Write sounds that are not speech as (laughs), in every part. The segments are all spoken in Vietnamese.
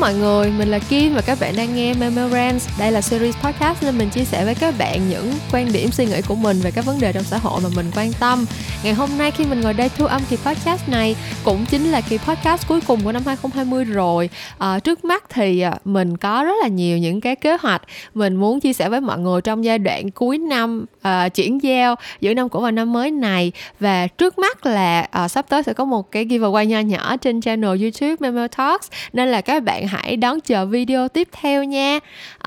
mọi người, mình là Kim và các bạn đang nghe Memorance. Đây là series podcast nên mình chia sẻ với các bạn những quan điểm suy nghĩ của mình về các vấn đề trong xã hội mà mình quan tâm. Ngày hôm nay khi mình ngồi đây thu âm kỳ podcast này cũng chính là kỳ podcast cuối cùng của năm 2020 rồi. À, trước mắt thì à, mình có rất là nhiều những cái kế hoạch mình muốn chia sẻ với mọi người trong giai đoạn cuối năm uh, chuyển giao giữa năm cũ và năm mới này. Và trước mắt là uh, sắp tới sẽ có một cái giveaway nho nhỏ trên channel YouTube Memo Talks. Nên là các bạn hãy đón chờ video tiếp theo nha.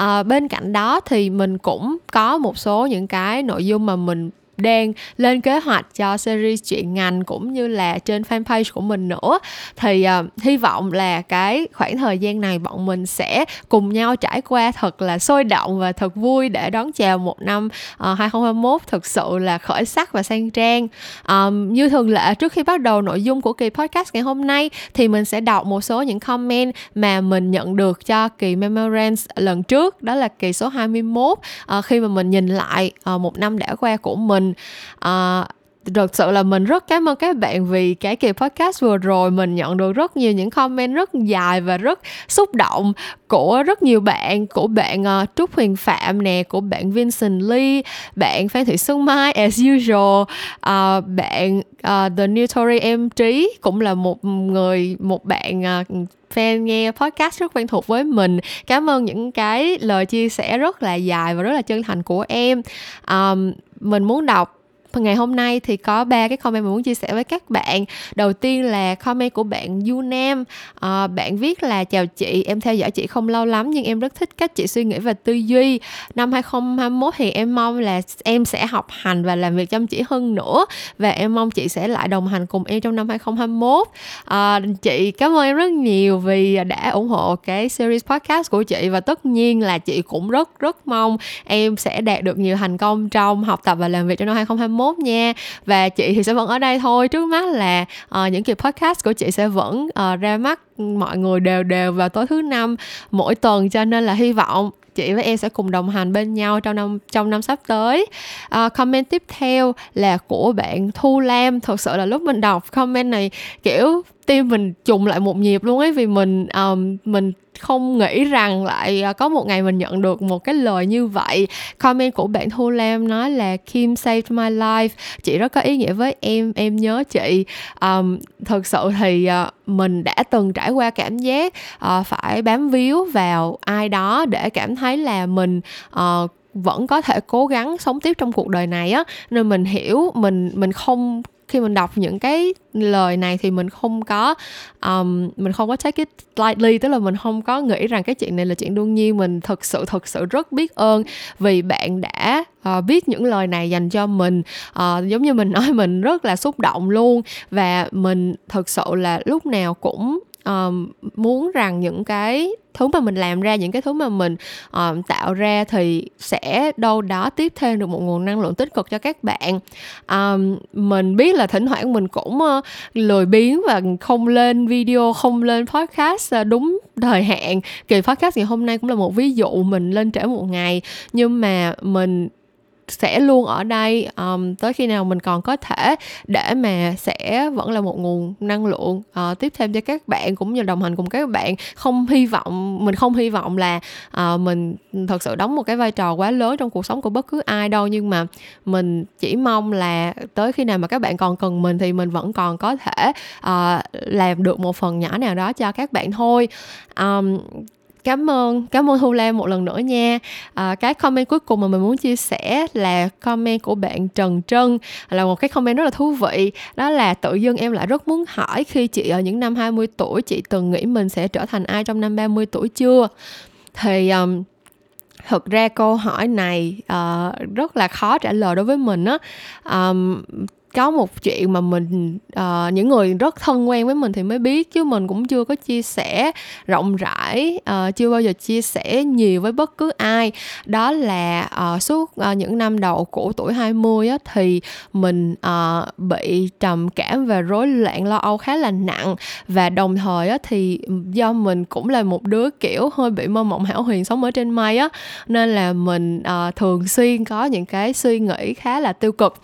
Uh, bên cạnh đó thì mình cũng có một số những cái nội dung mà mình đang lên kế hoạch cho series chuyện ngành cũng như là trên fanpage của mình nữa. Thì uh, hy vọng là cái khoảng thời gian này bọn mình sẽ cùng nhau trải qua thật là sôi động và thật vui để đón chào một năm ờ, uh, 2021 thực sự là khởi sắc và sang trang. Um, như thường lệ trước khi bắt đầu nội dung của kỳ podcast ngày hôm nay thì mình sẽ đọc một số những comment mà mình nhận được cho kỳ Memorance lần trước đó là kỳ số 21 uh, ờ, khi mà mình nhìn lại uh, một năm đã qua của mình À, mình uh, sự là mình rất cảm ơn các bạn vì cái kỳ podcast vừa rồi. Mình nhận được rất nhiều những comment rất dài và rất xúc động của rất nhiều bạn của bạn uh, Trúc Huyền Phạm nè của bạn Vincent Lee bạn Phan Thị Xuân Mai as usual. Uh, bạn uh, The New Tory em Trí cũng là một người một bạn uh, fan nghe podcast rất quen thuộc với mình. Cảm ơn những cái lời chia sẻ rất là dài và rất là chân thành của em. Um, mình muốn đọc ngày hôm nay thì có ba cái comment mình muốn chia sẻ với các bạn. Đầu tiên là comment của bạn du nam. À, bạn viết là chào chị em theo dõi chị không lâu lắm nhưng em rất thích cách chị suy nghĩ và tư duy. Năm 2021 thì em mong là em sẽ học hành và làm việc chăm chỉ hơn nữa và em mong chị sẽ lại đồng hành cùng em trong năm 2021 à, ờ, chị cảm ơn em rất nhiều vì đã ủng hộ cái series podcast của chị và tất nhiên là chị cũng rất rất mong em sẽ đạt được nhiều thành công trong học tập và làm việc trong năm 2021 mốt nha. Và chị thì sẽ vẫn ở đây thôi. Trước mắt là uh, những kỳ podcast của chị sẽ vẫn uh, ra mắt ừ, mọi người đều đều vào tối thứ năm mỗi tuần. Cho nên là hy vọng chị với em sẽ cùng đồng hành bên nhau trong năm trong năm sắp tới. Uh, comment tiếp theo là của bạn thu lam. Thật sự là lúc mình đọc comment này kiểu tim mình trùng lại một nhịp luôn ấy. Vì mình um, mình không nghĩ rằng lại à, có một ngày mình nhận được một cái lời như vậy. Comment của bạn thu lam nói là kim saved my life. Chị rất có ý nghĩa với em em nhớ chị. Um, thực sự thì uh, mình đã từng trải qua cảm giác uh, phải bám víu vào ai đó để cảm thấy là mình uh, vẫn có thể cố gắng sống tiếp trong cuộc đời này á. Nên mình hiểu mình mình không khi mình đọc những cái lời này thì mình không có um, mình không có take it lightly tức là mình không có nghĩ rằng cái chuyện này là chuyện đương nhiên. Mình thực sự thực sự rất biết ơn vì bạn đã ờ, uh, biết những lời này dành cho mình. Uh, giống như mình nói (laughs) mình rất là xúc động luôn. Và mình thực sự là lúc nào cũng um, muốn rằng những cái thứ mà mình làm ra những cái thứ mà mình um, tạo ra thì sẽ đâu đó tiếp thêm được một nguồn năng lượng tích cực cho các bạn. Um, mình biết là thỉnh thoảng mình cũng uh, lười biếng và không lên video không lên podcast uh, đúng thời hạn. Kỳ podcast ngày hôm nay cũng là một ví dụ mình lên trễ một ngày. Nhưng mà mình sẽ luôn ở đây um, tới khi nào mình còn có thể để mà sẽ vẫn là một nguồn năng lượng. Uh, tiếp thêm cho các bạn cũng như đồng hành cùng các bạn không hy vọng mình không hy vọng là uh, mình thật sự đóng một cái vai trò quá lớn trong cuộc sống của bất cứ ai đâu. Nhưng mà mình chỉ mong là tới khi nào mà các bạn còn cần mình thì mình vẫn còn có thể uh, làm được một phần nhỏ nào đó cho các bạn thôi. Um, cảm ơn cảm ơn thu lan một lần nữa nha. À, cái comment cuối cùng mà mình muốn chia sẻ là comment của bạn trần trân là một cái comment rất là thú vị. Đó là tự dưng em lại rất muốn hỏi khi chị ở những năm 20 tuổi chị từng nghĩ mình sẽ trở thành ai trong năm 30 tuổi chưa? Thì um, thực ra câu hỏi này uh, rất là khó trả lời đối với mình á. Um, có một chuyện mà mình uh, những người rất thân quen với mình thì mới biết chứ mình cũng chưa có chia sẻ rộng rãi uh, chưa bao giờ chia sẻ nhiều với bất cứ ai. Đó là uh, suốt uh, những năm đầu của tuổi 20 á, thì mình uh, bị trầm cảm và rối loạn lo âu khá là nặng. Và đồng thời á, thì do mình cũng là một đứa kiểu hơi bị mơ mộng hảo huyền sống ở trên mây á nên là mình uh, thường xuyên có những cái suy nghĩ khá là tiêu cực.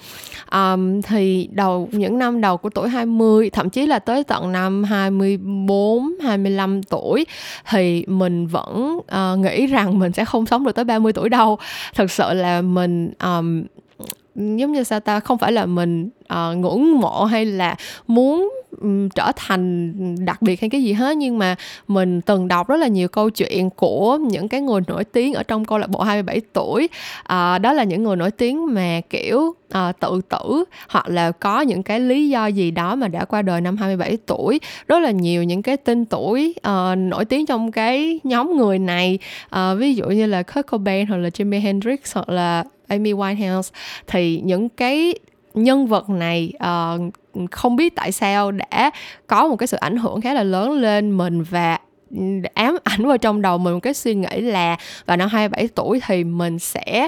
Um, thì thì đầu những năm đầu của tuổi 20 thậm chí là tới tận năm 24 25 tuổi thì mình vẫn uh, nghĩ rằng mình sẽ không sống được tới 30 tuổi đâu. Thực sự là mình um, giống như sao ta không phải là mình uh, ngưỡng mộ hay là muốn trở thành đặc biệt hay cái gì hết. Nhưng mà mình từng đọc rất là nhiều câu chuyện của những cái người nổi tiếng ở trong câu lạc bộ 27 tuổi. À, đó là những người nổi tiếng mà kiểu à, tự tử hoặc là có những cái lý do gì đó mà đã qua đời năm 27 tuổi. Rất là nhiều những cái tên tuổi à, nổi tiếng trong cái nhóm người này. À, ví dụ như là Kurt Cobain hoặc là Jimi Hendrix hoặc là Amy Winehouse. Thì những cái nhân vật này uh, không biết tại sao đã có một cái sự ảnh hưởng khá là lớn lên mình và ám ảnh vào trong đầu mình một cái suy nghĩ là vào năm 27 tuổi thì mình sẽ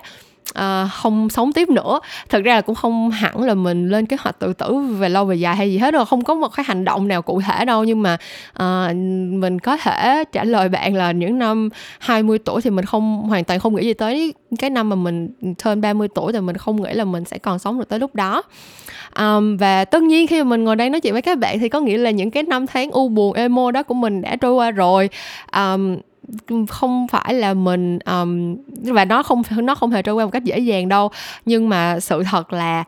uh, không sống tiếp nữa. Thực ra là cũng không hẳn là mình lên kế hoạch tự tử về lâu về dài hay gì hết rồi không có một cái hành động nào cụ thể đâu. Nhưng mà uh, mình có thể trả lời bạn là những năm 20 tuổi thì mình không hoàn toàn không nghĩ gì tới cái năm mà mình hơn 30 tuổi thì mình không nghĩ là mình sẽ còn sống được tới lúc đó. Um, và tất nhiên khi mà mình ngồi đây nói chuyện với các bạn thì có nghĩa là những cái năm tháng u buồn emo đó của mình đã trôi qua rồi. Um, không phải là mình um, và nó không nó không hề trôi qua một cách dễ dàng đâu. Nhưng mà sự thật là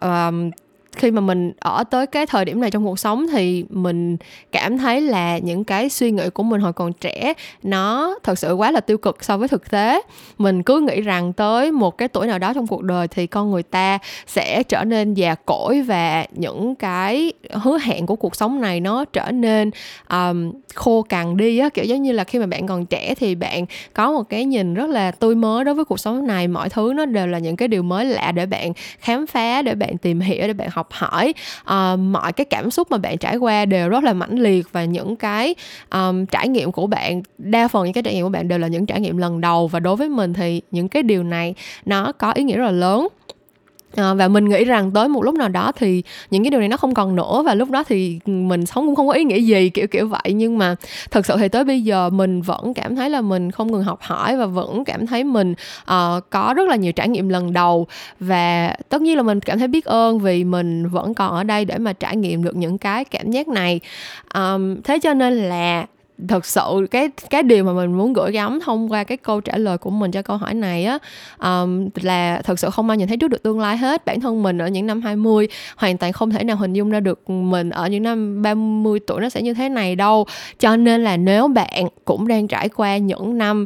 um, khi mà mình ở tới cái thời điểm này trong cuộc sống thì mình cảm thấy là những cái suy nghĩ của mình hồi còn trẻ nó thật sự quá là tiêu cực so với thực tế. Mình cứ nghĩ rằng tới một cái tuổi nào đó trong cuộc đời thì con người ta sẽ trở nên già cỗi và những cái hứa hẹn của cuộc sống này nó trở nên um, khô cằn đi á. Kiểu giống như là khi mà bạn còn trẻ thì bạn có một cái nhìn rất là tươi mới đối với cuộc sống này. Mọi thứ nó đều là những cái điều mới lạ để bạn khám phá để bạn tìm hiểu để bạn học học hỏi. Uh, mọi cái cảm xúc mà bạn trải qua đều rất là mãnh liệt và những cái um, trải nghiệm của bạn đa phần những cái trải nghiệm của bạn đều là những trải nghiệm lần đầu và đối với mình thì những cái điều này nó có ý nghĩa rất là lớn. À, và mình nghĩ rằng tới một lúc nào đó thì những cái điều này nó không còn nữa và lúc đó thì ừ, mình sống cũng không có ý nghĩa gì kiểu kiểu vậy. Nhưng mà thật sự thì tới bây giờ mình vẫn cảm thấy là mình không ngừng học hỏi và vẫn cảm thấy mình uh, có rất là nhiều trải nghiệm lần đầu. Và tất nhiên là mình cảm thấy biết ơn vì mình vẫn còn ở đây để mà trải nghiệm được những cái cảm giác này. Um, thế cho nên là thật sự cái cái điều mà mình muốn gửi gắm thông qua cái câu trả lời của mình cho câu hỏi này á um, là thật sự không ai nhìn thấy trước được tương lai hết. Bản thân mình ở những năm 20 hoàn toàn không thể nào hình dung ra được mình ở những năm 30 tuổi nó sẽ như thế này đâu. Cho nên là nếu bạn cũng đang trải qua những năm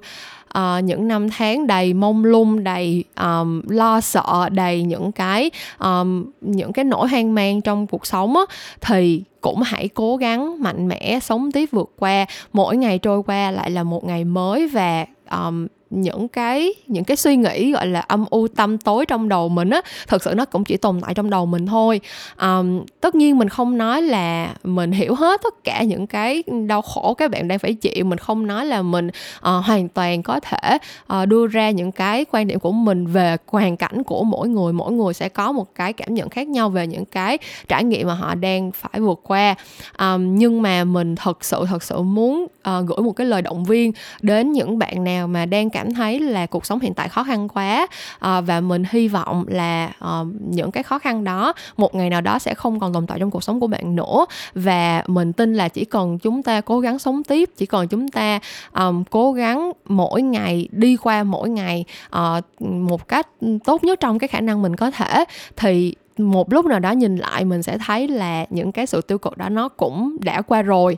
uh, những năm tháng đầy mông lung đầy um, lo sợ đầy những cái um, những cái nỗi hoang mang trong cuộc sống á, thì cũng hãy cố gắng mạnh mẽ sống tiếp vượt qua. Mỗi ngày trôi qua lại là một ngày mới và um, những cái những cái suy nghĩ gọi là âm u tâm tối trong đầu mình á thực sự nó cũng chỉ tồn tại trong đầu mình thôi. Um, tất nhiên mình không nói là mình hiểu hết tất cả những cái đau khổ các bạn đang phải chịu. Mình không nói là mình uh, hoàn toàn có thể uh, đưa ra những cái quan điểm của mình về hoàn cảnh của mỗi người. Mỗi người sẽ có một cái cảm nhận khác nhau về những cái trải nghiệm mà họ đang phải vượt qua. Um, nhưng mà mình thật sự thật sự muốn uh, gửi một cái lời động viên đến những bạn nào mà đang cảm thấy là cuộc sống hiện tại khó khăn quá uh, và mình hy vọng là uh, những cái khó khăn đó một ngày nào đó sẽ không còn tồn tại trong cuộc sống của bạn nữa. Và mình tin là chỉ cần chúng ta cố gắng sống tiếp chỉ cần chúng ta um, cố gắng mỗi ngày đi qua mỗi ngày uh, một cách tốt nhất trong cái khả năng mình có thể thì một lúc nào đó nhìn lại mình sẽ thấy là những cái sự tiêu cực đó nó cũng đã qua rồi.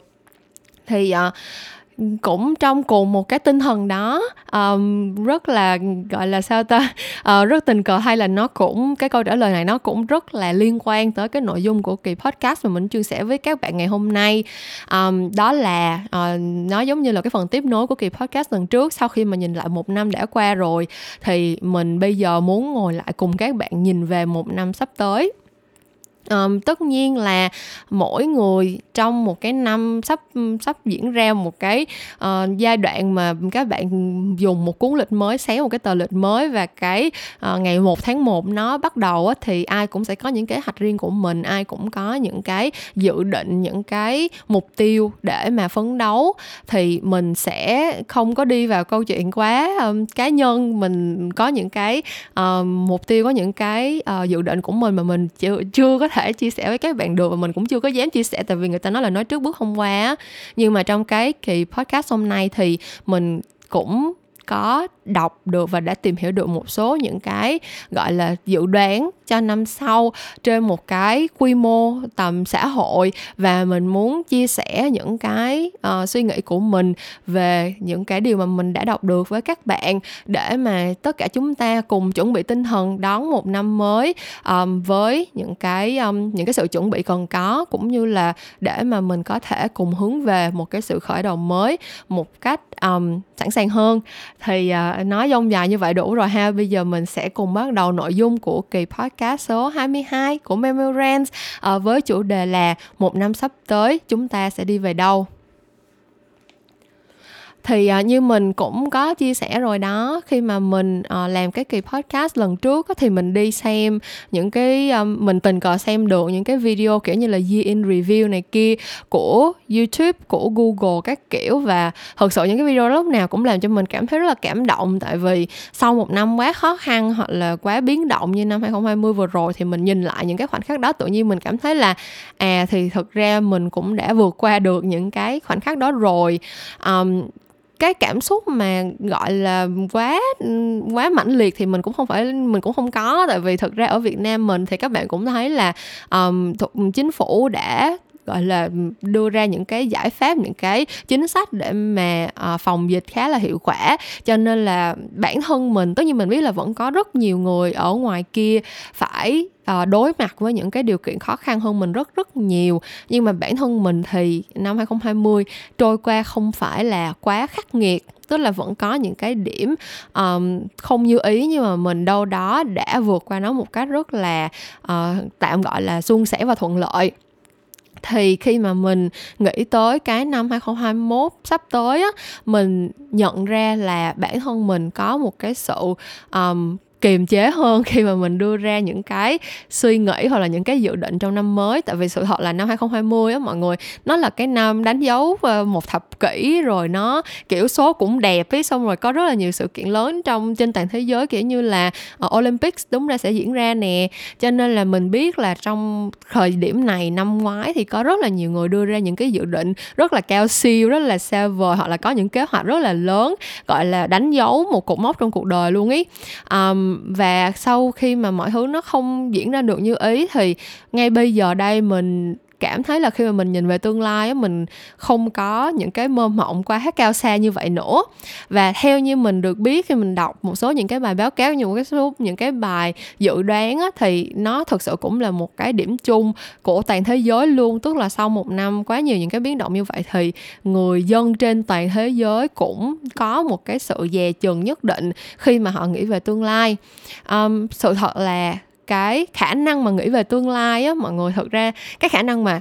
Thì uh, cũng trong cùng một cái tinh thần đó. Um, rất là gọi là sao ta? Uh, rất tình cờ hay là nó cũng cái câu trả lời này nó cũng rất là liên quan tới cái nội dung của kỳ podcast mà mình chia sẻ với các bạn ngày hôm nay. Um, đó là uh, nó giống như là cái phần tiếp nối của kỳ podcast lần trước. Sau khi mà nhìn lại một năm đã qua rồi thì mình bây giờ muốn ngồi lại cùng các bạn nhìn về một năm sắp tới um, tất nhiên là mỗi người trong một cái năm sắp sắp diễn ra một cái uh, giai đoạn mà các bạn dùng một cuốn lịch mới xé một cái tờ lịch mới và cái uh, ngày 1 tháng 1 nó bắt đầu á, thì ai cũng sẽ có những kế hoạch riêng của mình ai cũng có những cái dự định những cái mục tiêu để mà phấn đấu. Thì mình sẽ không có đi vào câu chuyện quá um, cá nhân mình có những cái uh, mục tiêu có những cái uh, dự định của mình mà mình chưa chưa có thể chia sẻ với các bạn được và mình cũng chưa có dám chia sẻ tại vì người ta nói là nói trước bước hôm qua nhưng mà trong cái kỳ podcast hôm nay thì mình cũng có đọc được và đã tìm hiểu được một số những cái gọi là dự đoán cho năm sau trên một cái quy mô tầm xã hội. Và mình muốn chia sẻ những cái uh, suy nghĩ của mình về những cái điều mà mình đã đọc được với các bạn để mà tất cả chúng ta cùng chuẩn bị tinh thần đón một năm mới um, với những cái um, những cái sự chuẩn bị cần có cũng như là để mà mình có thể cùng hướng về một cái sự khởi đầu mới một cách um, sẵn sàng hơn thì uh, nói dông dài như vậy đủ rồi ha. Bây giờ mình sẽ cùng bắt đầu nội dung của kỳ podcast số 22 của Memorance uh, à, với chủ đề là một năm sắp tới chúng ta sẽ đi về đâu? Thì uh, như mình cũng có chia sẻ rồi đó khi mà mình uh, làm cái kỳ podcast lần trước thì mình đi xem những cái um, mình tình cờ xem được những cái video kiểu như là year in review này kia của YouTube của Google các kiểu. Và thật sự những cái video lúc nào cũng làm cho mình cảm thấy rất là cảm động tại vì sau một năm quá khó khăn hoặc là quá biến động như năm 2020 vừa rồi thì mình nhìn lại những cái khoảnh khắc đó tự nhiên mình cảm thấy là à thì thực ra mình cũng đã vượt qua được những cái khoảnh khắc đó rồi. Um, cái cảm xúc mà gọi là quá quá mãnh liệt thì mình cũng không phải mình cũng không có. Tại vì thực ra ở Việt Nam mình thì các bạn cũng thấy là um, chính phủ đã gọi là đưa ra những cái giải pháp những cái chính sách để mà à, phòng dịch khá là hiệu quả. Cho nên là bản thân mình tất nhiên mình biết là vẫn có rất nhiều người ở ngoài kia phải à, đối mặt với những cái điều kiện khó khăn hơn mình rất rất nhiều. Nhưng mà bản thân mình thì năm 2020 trôi qua không phải là quá khắc nghiệt tức là vẫn có những cái điểm um, không như ý nhưng mà mình đâu đó đã vượt qua nó một cách rất là uh, tạm gọi là suôn sẻ và thuận lợi thì khi mà mình nghĩ tới cái năm 2021 sắp tới á mình nhận ra là bản thân mình có một cái sự um, kiềm chế hơn (laughs) khi mà mình đưa ra những cái suy nghĩ hoặc là những cái dự định trong năm mới. Tại vì sự thật là năm 2020 á mọi người nó là cái năm đánh dấu ờ, một thập kỷ rồi nó kiểu số cũng đẹp ấy xong rồi có rất là nhiều sự kiện lớn trong trên toàn thế giới kiểu như là ờ, Olympics đúng ra sẽ diễn ra nè. Cho nên là mình biết là trong thời điểm này năm ngoái thì có rất là nhiều người đưa ra những cái dự định rất là cao siêu rất là xa vời hoặc là có những kế hoạch rất là lớn gọi là đánh dấu một cột mốc trong cuộc đời luôn ý um, và sau khi mà mọi thứ nó không diễn ra được như ý thì ngay bây giờ đây mình cảm thấy là khi mà mình nhìn về tương lai á mình không có những cái mơ mộng quá cao xa như vậy nữa. Và theo như mình được biết khi mình đọc một số những cái bài báo cáo những cái số những cái bài dự đoán á thì nó thực sự cũng là một cái điểm chung của toàn thế giới luôn. Tức là sau một năm quá nhiều những cái biến động như vậy thì người dân trên toàn thế giới cũng có một cái sự dè chừng nhất định khi mà họ nghĩ về tương lai. Um, sự thật là cái khả năng mà nghĩ về tương lai á, mọi người, thật ra cái khả năng mà,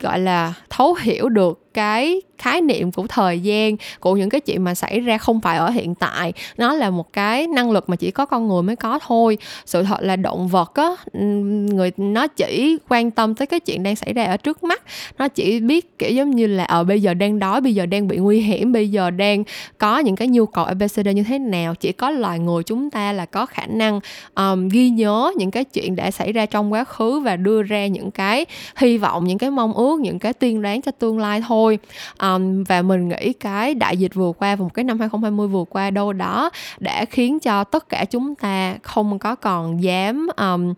gọi là, thấu hiểu được cái khái niệm của thời gian của những cái chuyện mà xảy ra không phải ở hiện tại. Nó là một cái năng lực mà chỉ có con người mới có thôi. Sự thật là động vật á người nó chỉ quan tâm tới cái chuyện đang xảy ra ở trước mắt. Nó chỉ biết kiểu giống như là ở bây giờ đang đói bây giờ đang bị nguy hiểm bây giờ đang có những cái nhu cầu abcd như thế nào. Chỉ có loài người chúng ta là có khả năng um, ghi nhớ những cái chuyện đã xảy ra trong quá khứ và đưa ra những cái hy vọng những cái mong ước những cái tiên đoán cho tương lai thôi thôi. Um, và mình nghĩ cái đại dịch vừa qua và một cái năm 2020 vừa qua đâu đó đã khiến cho tất cả chúng ta không có còn dám um,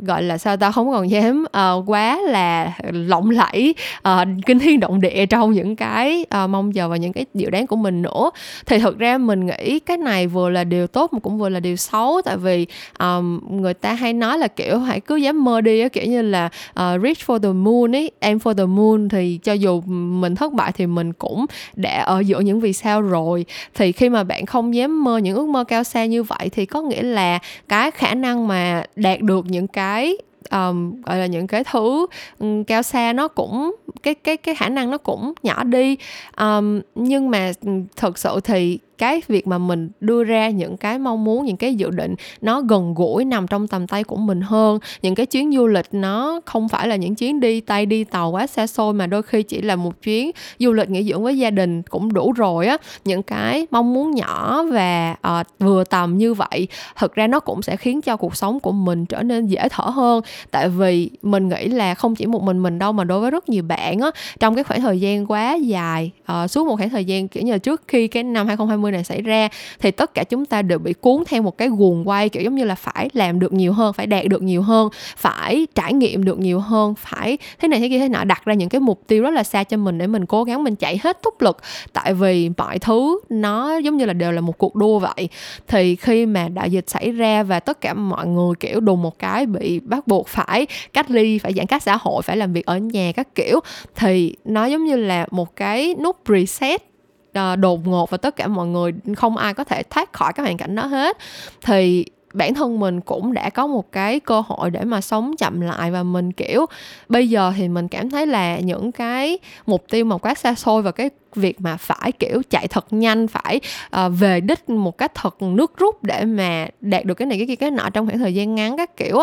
gọi là sao ta không còn dám uh, quá là lộng lẫy uh, kinh thiên động địa trong những cái uh, mong chờ và những cái dự đoán của mình nữa. Thì thực ra mình nghĩ cái này vừa là điều tốt mà cũng vừa là điều xấu. Tại vì um, người ta hay nói là kiểu hãy cứ dám mơ đi kiểu như là uh, reach for the moon ấy aim for the moon thì cho dù mình thất bại thì mình cũng đã ở giữa những vì sao rồi. Thì khi mà bạn không dám mơ những ước mơ cao xa như vậy thì có nghĩa là cái khả năng mà đạt được những cái cái um, gọi là những cái thứ ừ, um, cao xa nó cũng cái cái cái khả năng nó cũng nhỏ đi. Um, nhưng mà ừ, thực sự thì cái việc mà mình đưa ra những cái mong muốn những cái dự định nó gần gũi nằm trong tầm tay của mình hơn. Những cái chuyến du lịch nó không phải là những chuyến đi tay đi tàu quá xa xôi mà đôi khi chỉ là một chuyến du lịch nghỉ dưỡng với gia đình cũng đủ rồi á. Những cái mong muốn nhỏ và uh, vừa tầm như vậy thực ra nó cũng sẽ khiến cho cuộc sống của mình trở nên dễ thở hơn. Tại vì mình nghĩ là không chỉ một mình mình đâu mà đối với rất nhiều bạn á. Trong cái khoảng thời gian quá dài uh, suốt một khoảng thời gian kiểu như là trước khi cái năm 2020 này xảy ra, thì tất cả chúng ta đều bị cuốn theo một cái guồng quay, kiểu giống như là phải làm được nhiều hơn, phải đạt được nhiều hơn, phải trải nghiệm được nhiều hơn, phải thế này thế kia thế nọ, đặt ra những cái mục tiêu rất là xa cho mình để mình cố gắng mình chạy hết tốc lực. Tại vì mọi thứ nó giống như là đều là một cuộc đua vậy. Thì khi mà đại dịch xảy ra và tất cả mọi người, kiểu, đùng một cái bị bắt buộc phải cách ly, phải giãn cách xã hội, phải làm việc ở nhà các kiểu, thì nó giống như là một cái nút reset Ờ, đột ngột và tất cả mọi người không ai có thể thoát khỏi cái hoàn cảnh đó hết. Thì bản thân mình cũng đã có một cái cơ hội để mà sống chậm lại và mình kiểu bây giờ thì mình cảm thấy là những cái mục tiêu mà quá xa xôi và cái việc mà phải kiểu chạy thật nhanh phải uh, về đích một cách thật nước rút để mà đạt được cái này cái kia cái nọ trong khoảng thời gian ngắn các kiểu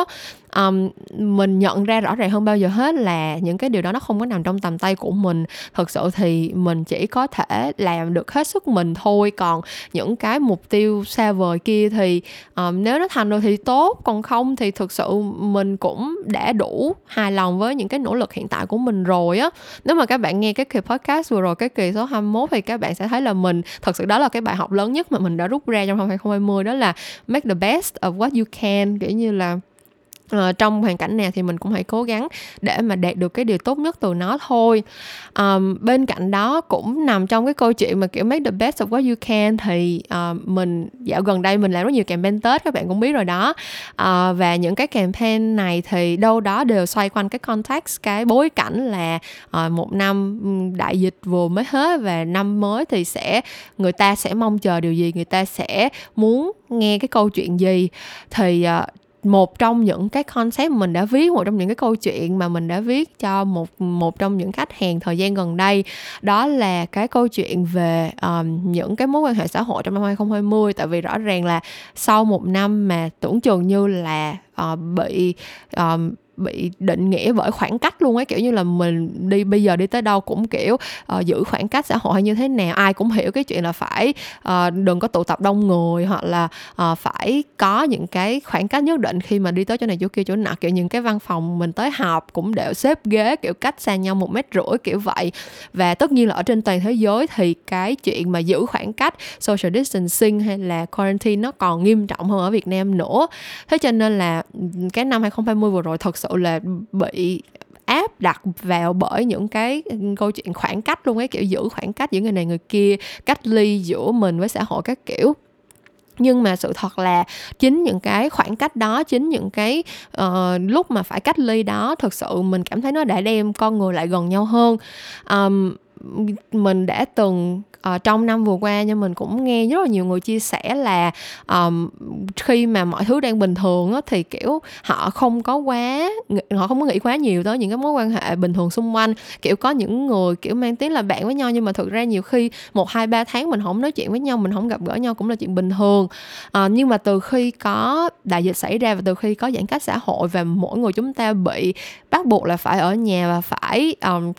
um, mình nhận ra rõ ràng hơn bao giờ hết là những cái điều đó nó không có nằm trong tầm tay của mình. Thực sự thì mình chỉ có thể làm được hết sức mình thôi. Còn những cái mục tiêu xa vời kia thì um, nếu nó thành rồi thì tốt còn không thì thực sự mình cũng đã đủ hài lòng với những cái nỗ lực hiện tại của mình rồi á. Nếu mà các bạn nghe cái kỳ podcast vừa rồi cái kỳ số 21 thì các bạn sẽ thấy là mình thật sự đó là cái bài học lớn nhất mà mình đã rút ra trong năm 2020 đó là make the best of what you can kiểu như là À, trong hoàn cảnh nào thì mình cũng hãy cố gắng để mà đạt được cái điều tốt nhất từ nó thôi. Um, bên cạnh đó cũng nằm trong cái câu chuyện mà kiểu make the best of what you can thì uh, mình dạo gần đây mình làm rất nhiều campaign tết các bạn cũng biết rồi đó. Uh, và những cái campaign này thì đâu đó đều xoay quanh cái context cái bối cảnh là uh, một năm đại dịch vừa mới hết và năm mới thì sẽ người ta sẽ mong chờ điều gì người ta sẽ muốn nghe cái câu chuyện gì. Thì uh, một trong những cái concept mình đã viết một trong những cái câu chuyện mà mình đã viết cho một một trong những khách hàng thời gian gần đây. Đó là cái câu chuyện về um, những cái mối quan hệ xã hội trong năm 2020 tại vì rõ ràng là sau một năm mà tưởng chừng như là uh, bị um, bị định nghĩa bởi khoảng cách luôn ấy kiểu như là mình đi bây giờ đi tới đâu cũng kiểu uh, giữ khoảng cách xã hội như thế nào ai cũng hiểu cái chuyện là phải uh, đừng có tụ tập đông người hoặc là uh, phải có những cái khoảng cách nhất định khi mà đi tới chỗ này chỗ kia chỗ nọ. Kiểu những cái văn phòng mình tới họp cũng đều xếp ghế kiểu cách xa nhau một mét rưỡi kiểu vậy. Và tất nhiên là ở trên toàn thế giới thì cái chuyện mà giữ khoảng cách social distancing hay là quarantine nó còn nghiêm trọng hơn ở Việt Nam nữa. Thế cho nên là ừ, cái năm 2020 vừa rồi thật sự sự là bị áp đặt vào bởi những cái câu chuyện khoảng cách luôn ấy kiểu giữ khoảng cách giữa người này người kia cách ly giữa mình với xã hội các kiểu. Nhưng mà sự thật là chính những cái khoảng cách đó chính những cái uh, lúc mà phải cách ly đó thực sự mình cảm thấy nó đã đem con người lại gần nhau hơn. Um, mình đã từng uh, trong năm vừa qua nhưng mình cũng nghe rất là nhiều người chia sẻ là um, khi mà mọi thứ đang bình thường á, thì kiểu họ không có quá họ không có nghĩ quá nhiều tới những cái mối quan hệ bình thường xung quanh. Kiểu có những người kiểu mang tiếng là bạn với nhau nhưng mà thực ra nhiều khi một hai ba tháng mình không nói chuyện với nhau mình không gặp gỡ nhau cũng là chuyện bình thường. Uh, nhưng mà từ khi có đại dịch xảy ra và từ khi có giãn cách xã hội và mỗi người chúng ta bị bắt buộc là phải ở nhà và phải um,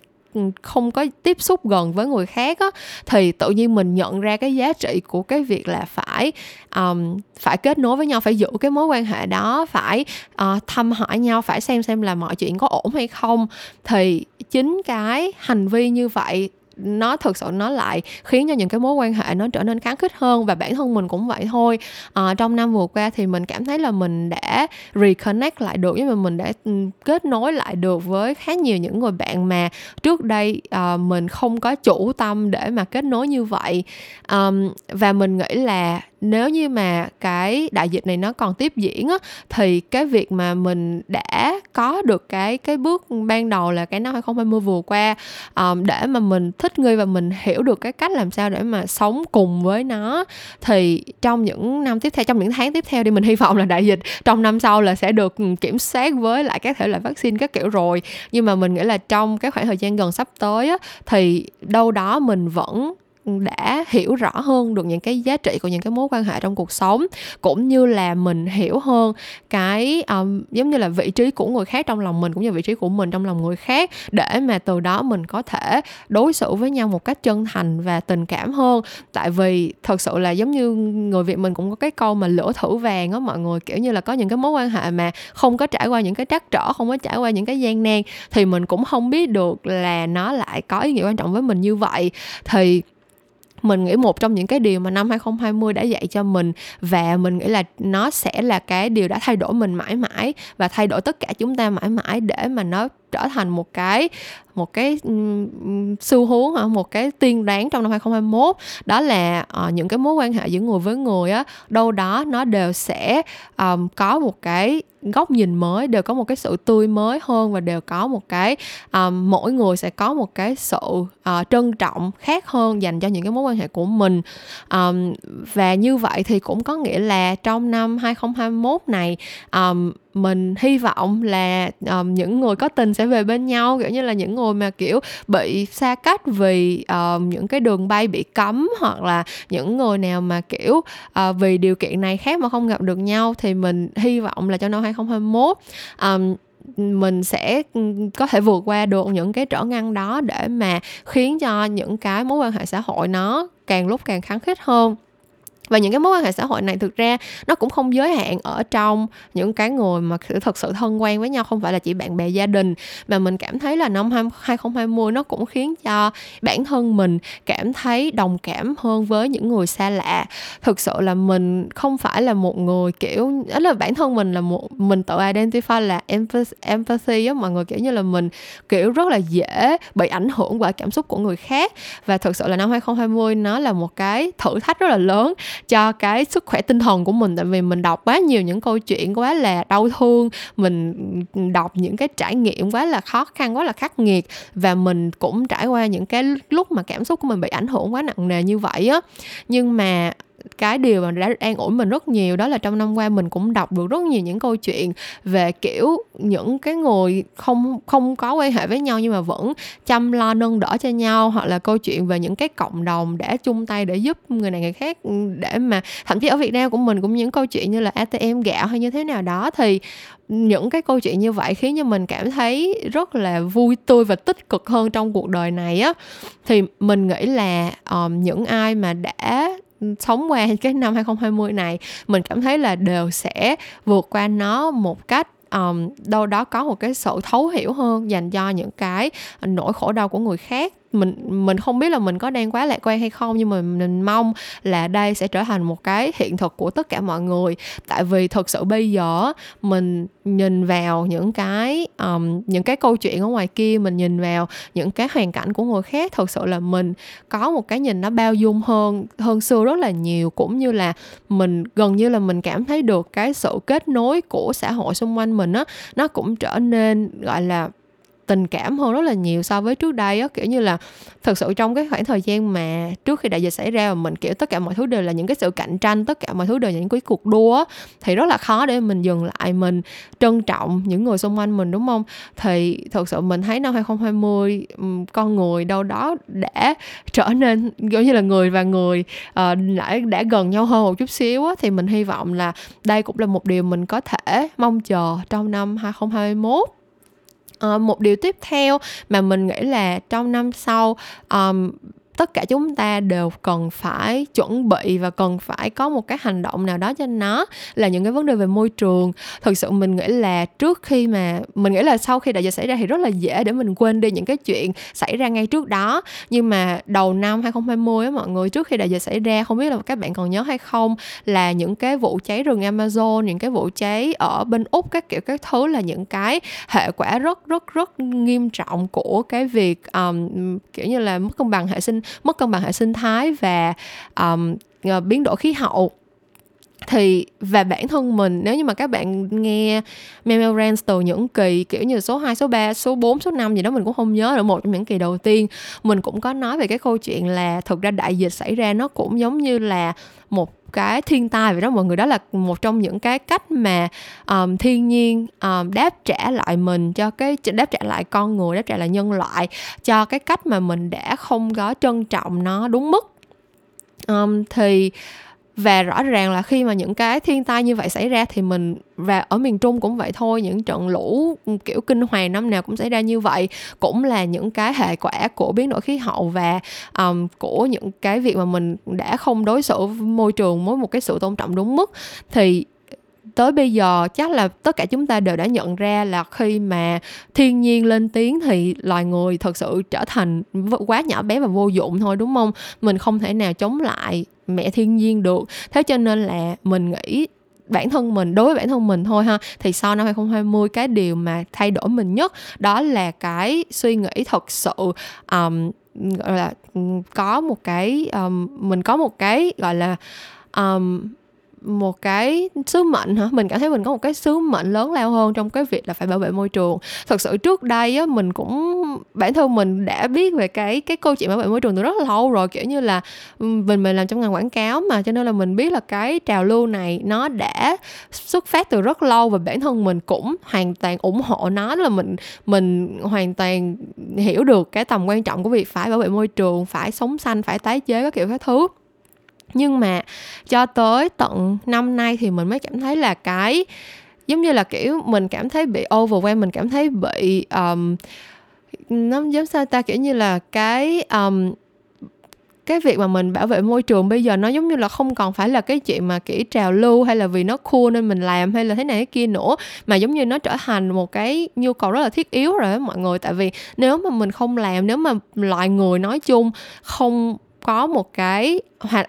không có tiếp xúc gần với người khác á thì tự nhiên mình nhận ra cái giá trị của cái việc là phải um, phải kết nối với nhau phải giữ cái mối quan hệ đó phải uh, thăm hỏi nhau phải xem xem là mọi chuyện có ổn hay không. Thì chính cái hành vi như vậy nó thực sự nó lại khiến cho những cái mối quan hệ nó trở nên kháng khích hơn và bản thân mình cũng vậy thôi. À, trong năm vừa qua thì mình cảm thấy là mình đã reconnect lại được nhưng mà mình đã ừ, kết nối lại được với khá nhiều những người bạn mà trước đây à, mình không có chủ tâm để mà kết nối như vậy. À, và mình nghĩ là nếu như mà cái đại dịch này nó còn tiếp diễn á thì cái việc mà mình đã có được cái cái bước ban đầu là cái năm 2020 vừa qua um, để mà mình thích nghi và mình hiểu được cái cách làm sao để mà sống cùng với nó thì trong những năm tiếp theo trong những tháng tiếp theo đi mình (laughs) hy vọng là đại dịch trong năm sau là sẽ được kiểm soát với lại các thể loại vaccine các kiểu rồi. Nhưng mà mình nghĩ là trong cái khoảng thời gian gần sắp tới á, thì đâu đó mình vẫn đã hiểu rõ hơn được những cái giá trị của những cái mối quan hệ trong cuộc sống cũng như là mình hiểu hơn cái um, giống như là vị trí của người khác trong lòng mình cũng như vị trí của mình trong lòng người khác để mà từ đó mình có thể đối xử với nhau một cách chân thành và tình cảm hơn. Tại vì thật sự là giống như người việt mình cũng có cái câu mà lửa thử vàng á mọi người kiểu như là có những cái mối quan hệ mà không có trải qua những cái trắc trở không có trải qua những cái gian nan thì mình cũng không biết được là nó lại có ý nghĩa quan trọng với mình như vậy. Thì mình nghĩ một trong những cái điều mà năm 2020 đã dạy cho mình và mình nghĩ là nó sẽ là cái điều đã thay đổi mình mãi mãi và thay đổi tất cả chúng ta mãi mãi để mà nó trở thành một cái một cái ừ, ừ, xu hướng hả? Một cái tiên đoán trong năm 2021 đó là uh, những cái mối quan hệ giữa người với người á đâu đó nó đều sẽ um, có một cái góc nhìn mới đều có một cái sự tươi mới hơn và đều có một cái um, mỗi người sẽ có một cái sự uh, trân trọng khác hơn dành cho những cái mối quan hệ của mình. Um, và như vậy thì cũng có nghĩa là trong năm 2021 này um, mình hy vọng là um, những người có tình sẽ về bên nhau kiểu như là những người mà kiểu bị xa cách vì um, những cái đường bay bị cấm hoặc là những người nào mà kiểu uh, vì điều kiện này khác mà không gặp được nhau thì mình hy vọng là cho năm 2021 um, mình sẽ có thể vượt qua được những cái trở ngăn đó để mà khiến cho những cái mối quan hệ xã hội nó càng lúc càng kháng khích hơn và những cái mối quan hệ xã hội này thực ra nó cũng không giới hạn ở trong những cái người mà thật sự thân quen với nhau, không phải là chỉ bạn bè gia đình. Mà mình cảm thấy là năm 2020 nó cũng khiến cho bản thân mình cảm thấy đồng cảm hơn với những người xa lạ. Thực sự là mình không phải là một người kiểu đó là bản thân mình là một, mình tự identify là empathy á, mọi người kiểu như là mình kiểu rất là dễ bị ảnh hưởng bởi cảm xúc của người khác. Và thực sự là năm 2020 nó là một cái thử thách rất là lớn cho cái sức khỏe tinh thần của mình. Tại vì mình đọc quá nhiều những câu chuyện quá là đau thương, mình đọc những cái trải nghiệm quá là khó khăn, quá là khắc nghiệt, và mình cũng trải qua những cái lúc mà cảm xúc của mình bị ảnh hưởng quá nặng nề như vậy á. Nhưng mà cái điều mà đã an ủi mình rất nhiều đó là trong năm qua mình cũng đọc được rất nhiều những câu chuyện về kiểu những cái người không không có quan hệ với nhau nhưng mà vẫn chăm lo nâng đỡ cho nhau hoặc là câu chuyện về những cái cộng đồng để chung tay để giúp người này người khác ừ, để mà thậm chí ở Việt Nam của mình cũng những câu chuyện như là ATM gạo hay như thế nào đó. Thì những cái câu chuyện như vậy khiến cho mình cảm thấy rất là vui tươi và tích cực hơn trong cuộc đời này á. Thì mình nghĩ là um, những ai mà đã sống qua (laughs) cái năm 2020 này mình cảm thấy là đều sẽ vượt qua nó một cách um, đâu đó có một cái sự thấu hiểu hơn dành cho những cái nỗi khổ đau của người khác mình mình không biết là mình có đang quá lạc quan hay không nhưng mà mình mong là đây sẽ trở thành một cái hiện thực của tất cả mọi người. Tại vì thực sự bây giờ mình nhìn vào những cái um, những cái câu chuyện ở ngoài kia mình nhìn vào những cái hoàn cảnh của người khác thực sự là mình có một cái nhìn nó bao dung hơn hơn xưa rất là nhiều. Cũng như là mình gần như là mình cảm thấy được cái sự kết nối của xã hội xung quanh mình á nó cũng trở nên gọi là tình cảm hơn rất là nhiều so với trước đây á. Kiểu như là thật sự trong cái khoảng thời gian mà trước khi đại dịch xảy ra mà mình kiểu tất cả mọi thứ đều là những cái sự cạnh tranh tất cả mọi thứ đều là những cái cuộc đua á, thì rất là khó để mình dừng lại mình trân trọng những người xung quanh mình đúng không? Thì thật sự mình thấy năm 2020 con người đâu đó đã trở nên giống như là người và người uh, đã đã gần nhau hơn một chút xíu á, thì mình hy vọng là đây cũng là một điều mình có thể mong chờ trong năm 2021 uh, một điều tiếp theo mà mình nghĩ là trong năm sau um, tất cả chúng ta đều cần phải chuẩn bị và cần phải có một cái hành động nào đó cho nó là những cái vấn đề về môi trường. Thực sự mình nghĩ là trước khi mà mình nghĩ là sau khi đại dịch xảy ra thì rất là dễ để mình quên đi những cái chuyện xảy ra ngay trước đó. Nhưng mà đầu năm 2020 á mọi người trước khi đại dịch xảy ra không biết là các bạn còn nhớ hay không là những cái vụ cháy rừng Amazon những cái vụ cháy ở bên Úc các kiểu các thứ là những cái hệ quả rất rất rất nghiêm trọng của cái việc um, kiểu như là mất cân bằng hệ sinh mất cân bằng hệ sinh thái và um, biến đổi khí hậu. Thì và bản thân mình nếu như mà các bạn nghe Memo Rants từ những kỳ kiểu như số 2, số 3, số 4, số 5 gì đó mình cũng không nhớ được một trong những kỳ đầu tiên. Mình cũng có nói về cái câu chuyện là thực ra đại dịch xảy ra nó cũng giống như là một cái thiên tai vậy đó. Mọi người đó là một trong những cái cách mà um, thiên nhiên um, đáp trả lại mình cho cái đáp trả lại con người đáp trả lại nhân loại cho cái cách mà mình đã không có trân trọng nó đúng mức. Um, thì và rõ ràng là khi mà những cái thiên tai như vậy xảy ra thì mình và ở miền Trung cũng vậy thôi những trận lũ ừ, kiểu kinh hoàng năm nào cũng xảy ra như vậy cũng là những cái hệ quả của biến đổi khí hậu và um, của những cái việc mà mình đã không đối xử môi trường với một cái sự tôn trọng đúng mức. Thì tới bây giờ chắc là tất cả chúng ta đều đã nhận ra là khi mà thiên nhiên lên tiếng thì loài người thật sự trở thành quá nhỏ bé và vô dụng thôi đúng không? Mình không thể nào chống lại mẹ thiên nhiên được. Thế cho nên là mình nghĩ bản thân mình đối với bản thân mình thôi ha thì sau năm 2020 cái điều mà thay đổi mình nhất đó là cái suy nghĩ thật sự um, gọi là có một cái um, mình có một cái gọi là um, một cái sứ mệnh hả? Mình cảm thấy mình có một cái sứ mệnh lớn lao hơn trong cái việc là phải bảo vệ môi trường. Thật sự trước đây á, mình cũng, bản thân mình đã biết về cái cái câu chuyện bảo vệ môi trường từ rất là lâu rồi. Kiểu như là mình mình làm trong ngành quảng cáo mà, cho nên là mình biết là cái trào lưu này nó đã xuất phát từ rất lâu và bản thân mình cũng hoàn toàn ủng hộ nó. Là mình mình hoàn toàn hiểu được cái tầm quan trọng của việc phải bảo vệ môi trường, phải sống xanh, phải tái chế các kiểu các thứ nhưng mà cho tới tận năm nay thì mình mới cảm thấy là cái giống như là kiểu mình cảm thấy bị overwhelm mình cảm thấy bị um, nó giống sao ta kiểu như là cái um, cái việc mà mình bảo vệ môi trường bây giờ nó giống như là không còn phải là cái chuyện mà kiểu trào lưu hay là vì nó cool nên mình làm hay là thế này thế kia nữa mà giống như nó trở thành một cái nhu cầu rất là thiết yếu rồi đó mọi người. Tại vì nếu mà mình không làm nếu mà loại người nói chung không có một cái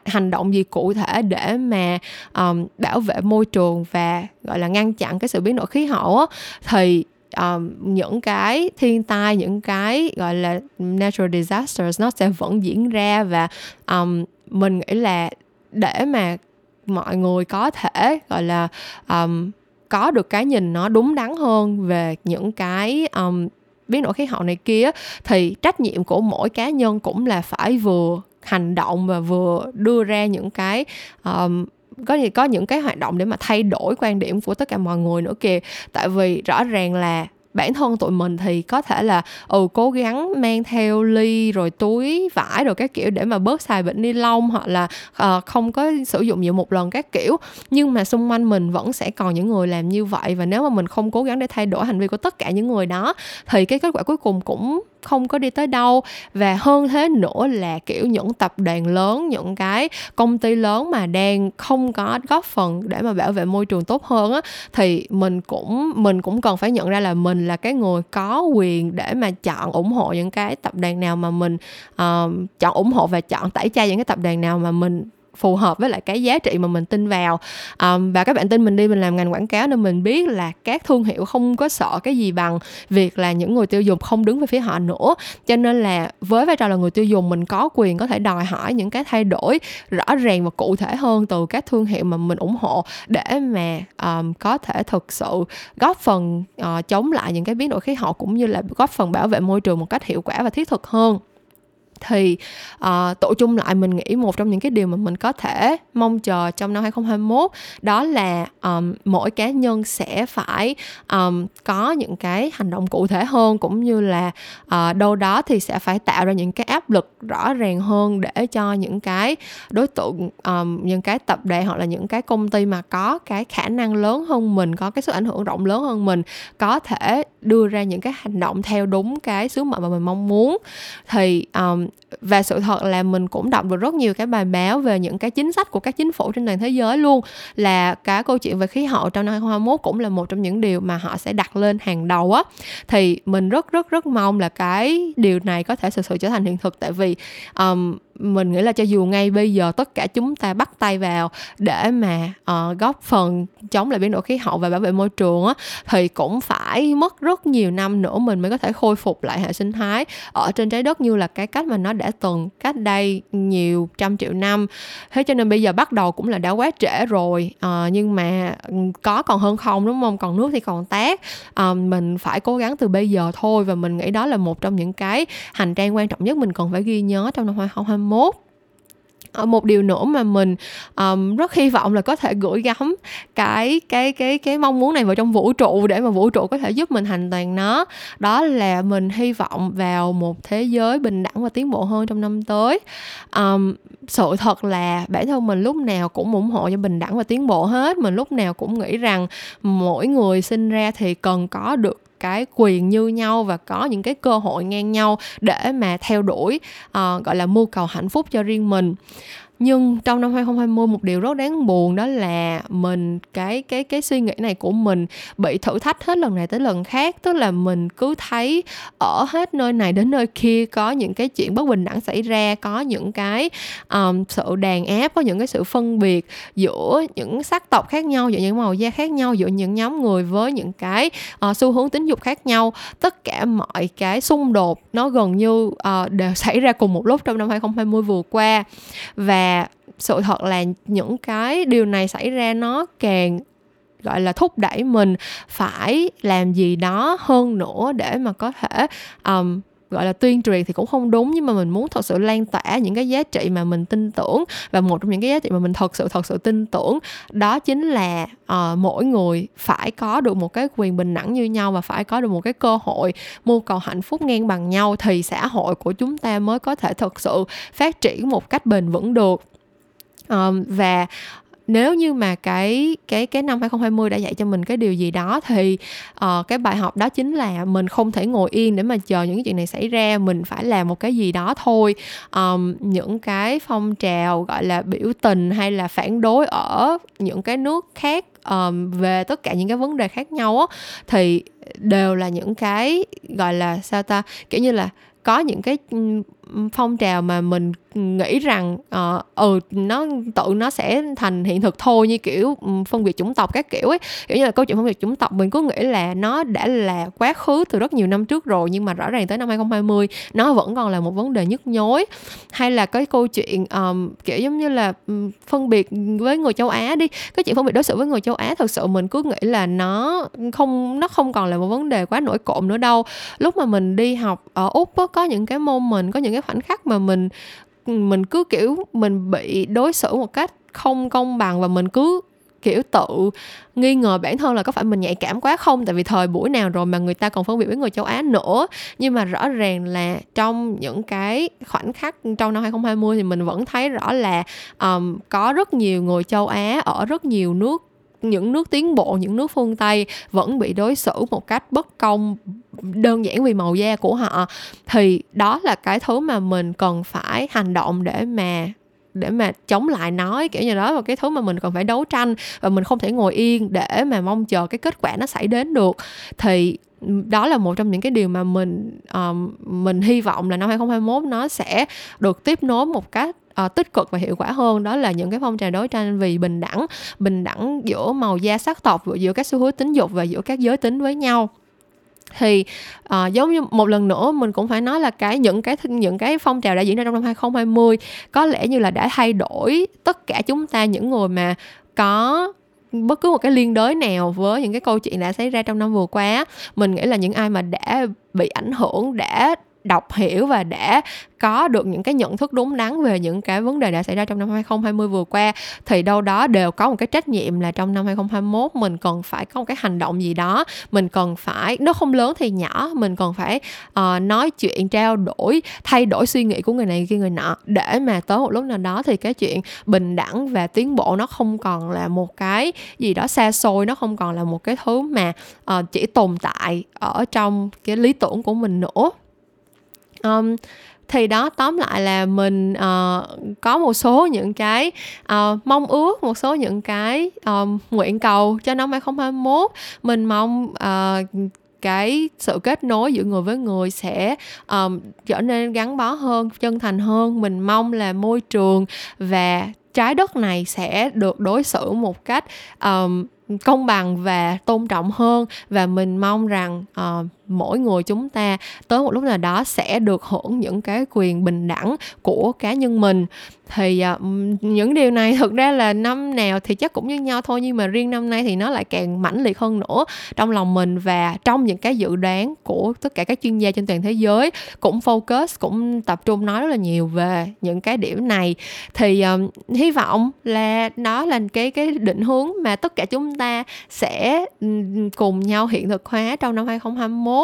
hành động gì cụ thể để mà um, bảo vệ môi trường và gọi là ngăn chặn cái sự biến đổi khí hậu á, thì um, những cái thiên tai những cái gọi là natural disasters nó sẽ vẫn diễn ra và um, mình nghĩ là để mà mọi người có thể gọi là um, có được cái nhìn nó đúng đắn hơn về những cái um, biến đổi khí hậu này kia thì trách nhiệm của mỗi cá nhân cũng là phải vừa hành động và vừa đưa ra những cái um, có gì có những cái hoạt động để mà thay đổi quan điểm của tất cả mọi người nữa kìa. Tại vì rõ ràng là bản thân tụi mình thì có thể là ừ cố gắng mang theo ly rồi túi vải rồi các kiểu để mà bớt xài bịch ni lông hoặc là uh, không có sử dụng nhiều một lần các kiểu. Nhưng mà xung quanh mình vẫn sẽ còn những người làm như vậy và nếu mà mình không cố gắng để thay đổi hành vi của tất cả những người đó thì cái kết quả cuối cùng cũng không có đi tới đâu. Và hơn thế nữa là kiểu những tập đoàn lớn những cái công ty lớn mà đang không có góp phần để mà bảo vệ môi trường tốt hơn á thì mình cũng mình cũng cần phải nhận ra là mình là cái người có quyền để mà chọn ủng hộ những cái tập đoàn nào mà mình uh, chọn ủng hộ và chọn tẩy chay những cái tập đoàn nào mà mình phù hợp với lại cái giá trị mà mình tin vào. Um, và các bạn tin mình đi mình làm ngành quảng cáo nên mình biết là các thương hiệu không có sợ cái gì bằng việc là những người tiêu dùng không đứng về phía họ nữa. Cho nên là với vai trò là người tiêu dùng mình có quyền có thể đòi hỏi những cái thay đổi rõ ràng và cụ thể hơn từ các thương hiệu mà mình ủng hộ để mà um, có thể thực sự góp phần uh, chống lại những cái biến đổi khí hậu cũng như là góp phần bảo vệ môi trường một cách hiệu quả và thiết thực hơn thì à, uh, tổ chung lại mình nghĩ một trong những cái điều mà mình có thể mong chờ trong năm 2021 đó là um, mỗi cá nhân sẽ phải um, có những cái hành động cụ thể hơn cũng như là uh, đâu đó thì sẽ phải tạo ra những cái áp lực rõ ràng hơn để cho những cái đối tượng um, những cái tập đoàn hoặc là những cái công ty mà có cái khả năng lớn hơn mình có cái sức ảnh hưởng rộng lớn hơn mình có thể đưa ra những cái hành động theo đúng cái sứ mệnh mà mình mong muốn. Thì um, và sự thật là mình cũng đọc được rất nhiều cái bài báo về những cái chính sách của các chính phủ trên toàn thế giới luôn là cả câu chuyện về khí hậu trong năm 2021 cũng là một trong những điều mà họ sẽ đặt lên hàng đầu á. Thì mình rất rất rất mong là cái điều này có thể thực sự trở thành hiện thực tại vì um, mình nghĩ là cho dù ngay bây giờ tất cả chúng ta bắt tay vào để mà uh, góp phần chống lại biến đổi khí hậu và bảo vệ môi trường á thì cũng phải mất rất nhiều năm nữa mình mới có thể khôi phục lại hệ sinh thái ở trên trái đất như là cái cách mà nó đã từng cách đây nhiều trăm triệu năm. Thế cho nên bây giờ bắt đầu cũng là đã quá trễ rồi uh, nhưng mà ừ, có còn hơn không đúng không? Còn nước thì còn tát uh, ờ, mình phải cố gắng từ bây giờ thôi và mình nghĩ đó là một trong những cái hành trang quan trọng nhất mình cần phải ghi nhớ trong năm 2021 ờ, một điều nữa mà mình um, rất hy vọng là có thể gửi gắm cái cái cái cái mong muốn này vào trong vũ trụ để mà vũ trụ có thể giúp mình thành toàn nó. Đó là mình hy vọng vào một thế giới bình đẳng và tiến bộ hơn trong năm tới. Um, sự thật là bản thân mình lúc nào cũng ủng hộ cho bình đẳng và tiến bộ hết. Mình lúc nào cũng nghĩ rằng mỗi người sinh ra thì cần có được cái quyền như nhau và có những cái cơ hội ngang nhau để mà theo đuổi uh, gọi là mưu cầu hạnh phúc cho riêng mình nhưng trong năm 2020 một điều rất đáng buồn đó là mình cái cái cái suy nghĩ này của mình bị thử thách hết lần này tới lần khác. Tức là mình cứ thấy ở hết nơi này đến nơi kia có những cái chuyện bất bình đẳng xảy ra có những cái um, sự đàn áp có những cái sự phân biệt giữa những sắc tộc khác nhau giữa những màu da khác nhau giữa những nhóm người với những cái uh, xu hướng tính dục khác nhau. Tất cả mọi cái xung đột nó gần như uh, đều (laughs) xảy ra cùng một lúc trong năm 2020 vừa qua. Và sự thật là những cái điều này xảy ra nó càng gọi là thúc đẩy mình phải làm gì đó hơn nữa để mà có thể um, gọi là tuyên truyền thì cũng không đúng nhưng mà mình muốn thật sự lan tỏa những cái giá trị mà mình tin tưởng và một trong những cái giá trị mà mình thật sự thật sự tin tưởng đó chính là uh, mỗi người phải có được một cái quyền bình đẳng như nhau và phải có được một cái cơ hội mưu cầu hạnh phúc ngang bằng nhau thì xã hội của chúng ta mới có thể thật sự phát triển một cách bền vững được. Um, và nếu như mà cái cái cái năm 2020 đã dạy cho mình cái điều gì đó thì uh, cái bài học đó chính là mình không thể ngồi yên để mà chờ những cái chuyện này xảy ra. Mình phải làm một cái gì đó thôi. Um, những cái phong trào gọi là biểu tình hay là phản đối ở những cái nước khác um, về tất cả những cái vấn đề khác nhau á thì đều là những cái gọi là sao ta kiểu như là có những cái phong trào mà mình nghĩ rằng uh, ừ nó tự nó sẽ thành hiện thực thôi như kiểu ừ, phân biệt chủng tộc các kiểu ấy. Kiểu như là câu chuyện phân biệt chủng tộc mình cứ nghĩ là nó đã là quá khứ từ rất nhiều năm trước rồi nhưng mà rõ ràng tới năm 2020 nó vẫn còn là một vấn đề nhức nhối. Hay là cái câu chuyện um, kiểu giống như là ừ, phân biệt với người châu Á đi. Cái chuyện phân biệt đối xử với người châu Á thật sự mình cứ nghĩ là nó không nó không còn là một vấn đề quá nổi cộm nữa đâu. Lúc mà mình đi học ở úc á, có những cái môn mình có những cái khoảnh khắc mà mình mình cứ kiểu mình bị đối xử một cách không công bằng và mình cứ kiểu tự nghi ngờ bản thân là có phải mình nhạy cảm quá không? Tại vì thời buổi nào rồi mà người ta còn phân biệt với người châu Á nữa. Nhưng mà rõ ràng là trong những cái khoảnh khắc trong năm 2020 thì mình vẫn thấy rõ là um, có rất nhiều người châu Á ở rất nhiều nước những nước tiến bộ những nước phương tây vẫn bị đối xử một cách bất công đơn giản vì màu da của họ thì đó là cái thứ mà mình cần phải hành động để mà để mà chống lại nó kiểu như đó là cái thứ mà mình cần phải đấu tranh và mình không thể ngồi yên để mà mong chờ cái kết quả nó xảy đến được. Thì đó là một trong những cái điều mà mình um, mình hy vọng là năm 2021 nó sẽ được tiếp nối một cách uh, tích cực và hiệu quả hơn. Đó là những cái phong trào đấu tranh vì bình đẳng bình đẳng giữa màu da sắc tộc giữa các xu hướng tính dục và giữa các giới tính với nhau thì uh, giống như một lần nữa mình cũng phải nói là cái những cái những cái phong trào đã diễn ra trong năm 2020 có lẽ như là đã thay đổi tất cả chúng ta những người mà có bất cứ một cái liên đới nào với những cái câu chuyện đã xảy ra trong năm vừa qua mình nghĩ là những ai mà đã bị ảnh hưởng đã đọc hiểu và đã có được những cái nhận thức đúng đắn về những cái vấn đề đã xảy ra trong năm 2020 vừa qua thì đâu đó đều có một cái trách nhiệm là trong năm 2021 mình cần phải có một cái hành động gì đó. Mình cần phải nó không lớn thì nhỏ mình cần phải uh, nói chuyện trao đổi thay đổi suy nghĩ của người này kia người nọ. Để mà tới một lúc nào đó thì cái chuyện bình đẳng và tiến bộ nó không còn là một cái gì đó xa xôi nó không còn là một cái thứ mà uh, chỉ tồn tại ở trong cái lý tưởng của mình nữa um, thì đó tóm lại là mình uh, có một số những cái uh, mong ước một số những cái um, nguyện cầu cho năm 2021 mình mong uh, cái sự kết nối giữa người với người sẽ um, trở nên gắn bó hơn chân thành hơn. Mình mong là môi trường và trái đất này sẽ được đối xử một cách um, công bằng và tôn trọng hơn. Và mình mong rằng uh, mỗi người chúng ta tới một lúc nào đó sẽ được hưởng những cái quyền bình đẳng của cá nhân mình. Thì uh, những điều này thực ra là năm nào thì chắc cũng như nhau thôi nhưng mà riêng năm nay thì nó lại càng mãnh liệt hơn nữa. Trong lòng mình và trong những cái dự đoán của tất cả các chuyên gia trên toàn thế giới cũng focus cũng tập trung nói rất là nhiều về những cái điểm này. Thì um, hy vọng là đó là cái cái định hướng mà tất cả chúng ta sẽ cùng nhau hiện thực hóa trong năm 2021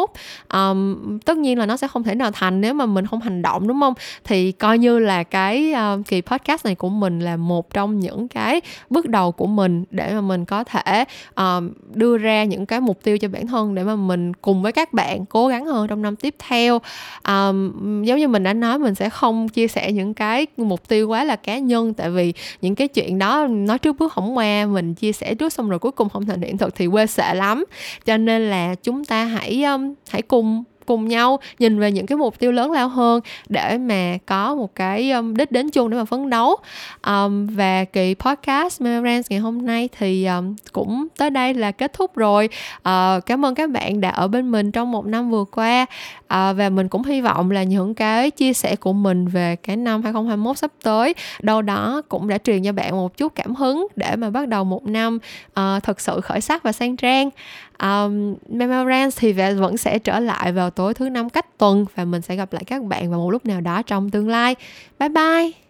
um, tất nhiên là nó sẽ không thể nào thành nếu mà mình không hành động đúng không? Thì coi như là cái uh, kỳ podcast này của mình là một trong những cái bước đầu của mình để mà mình có thể um, đưa ra những cái mục tiêu cho bản thân để mà mình cùng với các bạn cố gắng hơn trong năm tiếp theo. Um, giống như mình đã nói mình sẽ không chia sẻ những cái mục tiêu quá là cá nhân tại vì những cái chuyện đó nói trước bước không qua mình chia sẻ trước xong rồi cuối cùng không thành hiện thực thì quê sợ lắm. Cho nên là chúng ta hãy um, hãy cùng cùng nhau nhìn về những cái mục tiêu lớn lao hơn để mà có một cái um, đích đến chung để mà phấn đấu. Um, và kỳ podcast Memorands ngày hôm nay thì um, cũng tới đây là kết thúc rồi. Uh, cảm ơn các bạn đã ở bên mình trong một năm vừa qua. Uh, và mình cũng hy vọng là những cái chia sẻ của mình về cái năm 2021 sắp tới đâu đó cũng đã truyền cho bạn một chút cảm hứng để mà bắt đầu một năm uh, thật sự khởi sắc và sang trang um, Memorance thì vẫn sẽ trở lại vào tối thứ năm cách tuần và mình sẽ gặp lại các bạn vào một lúc nào đó trong tương lai. Bye bye!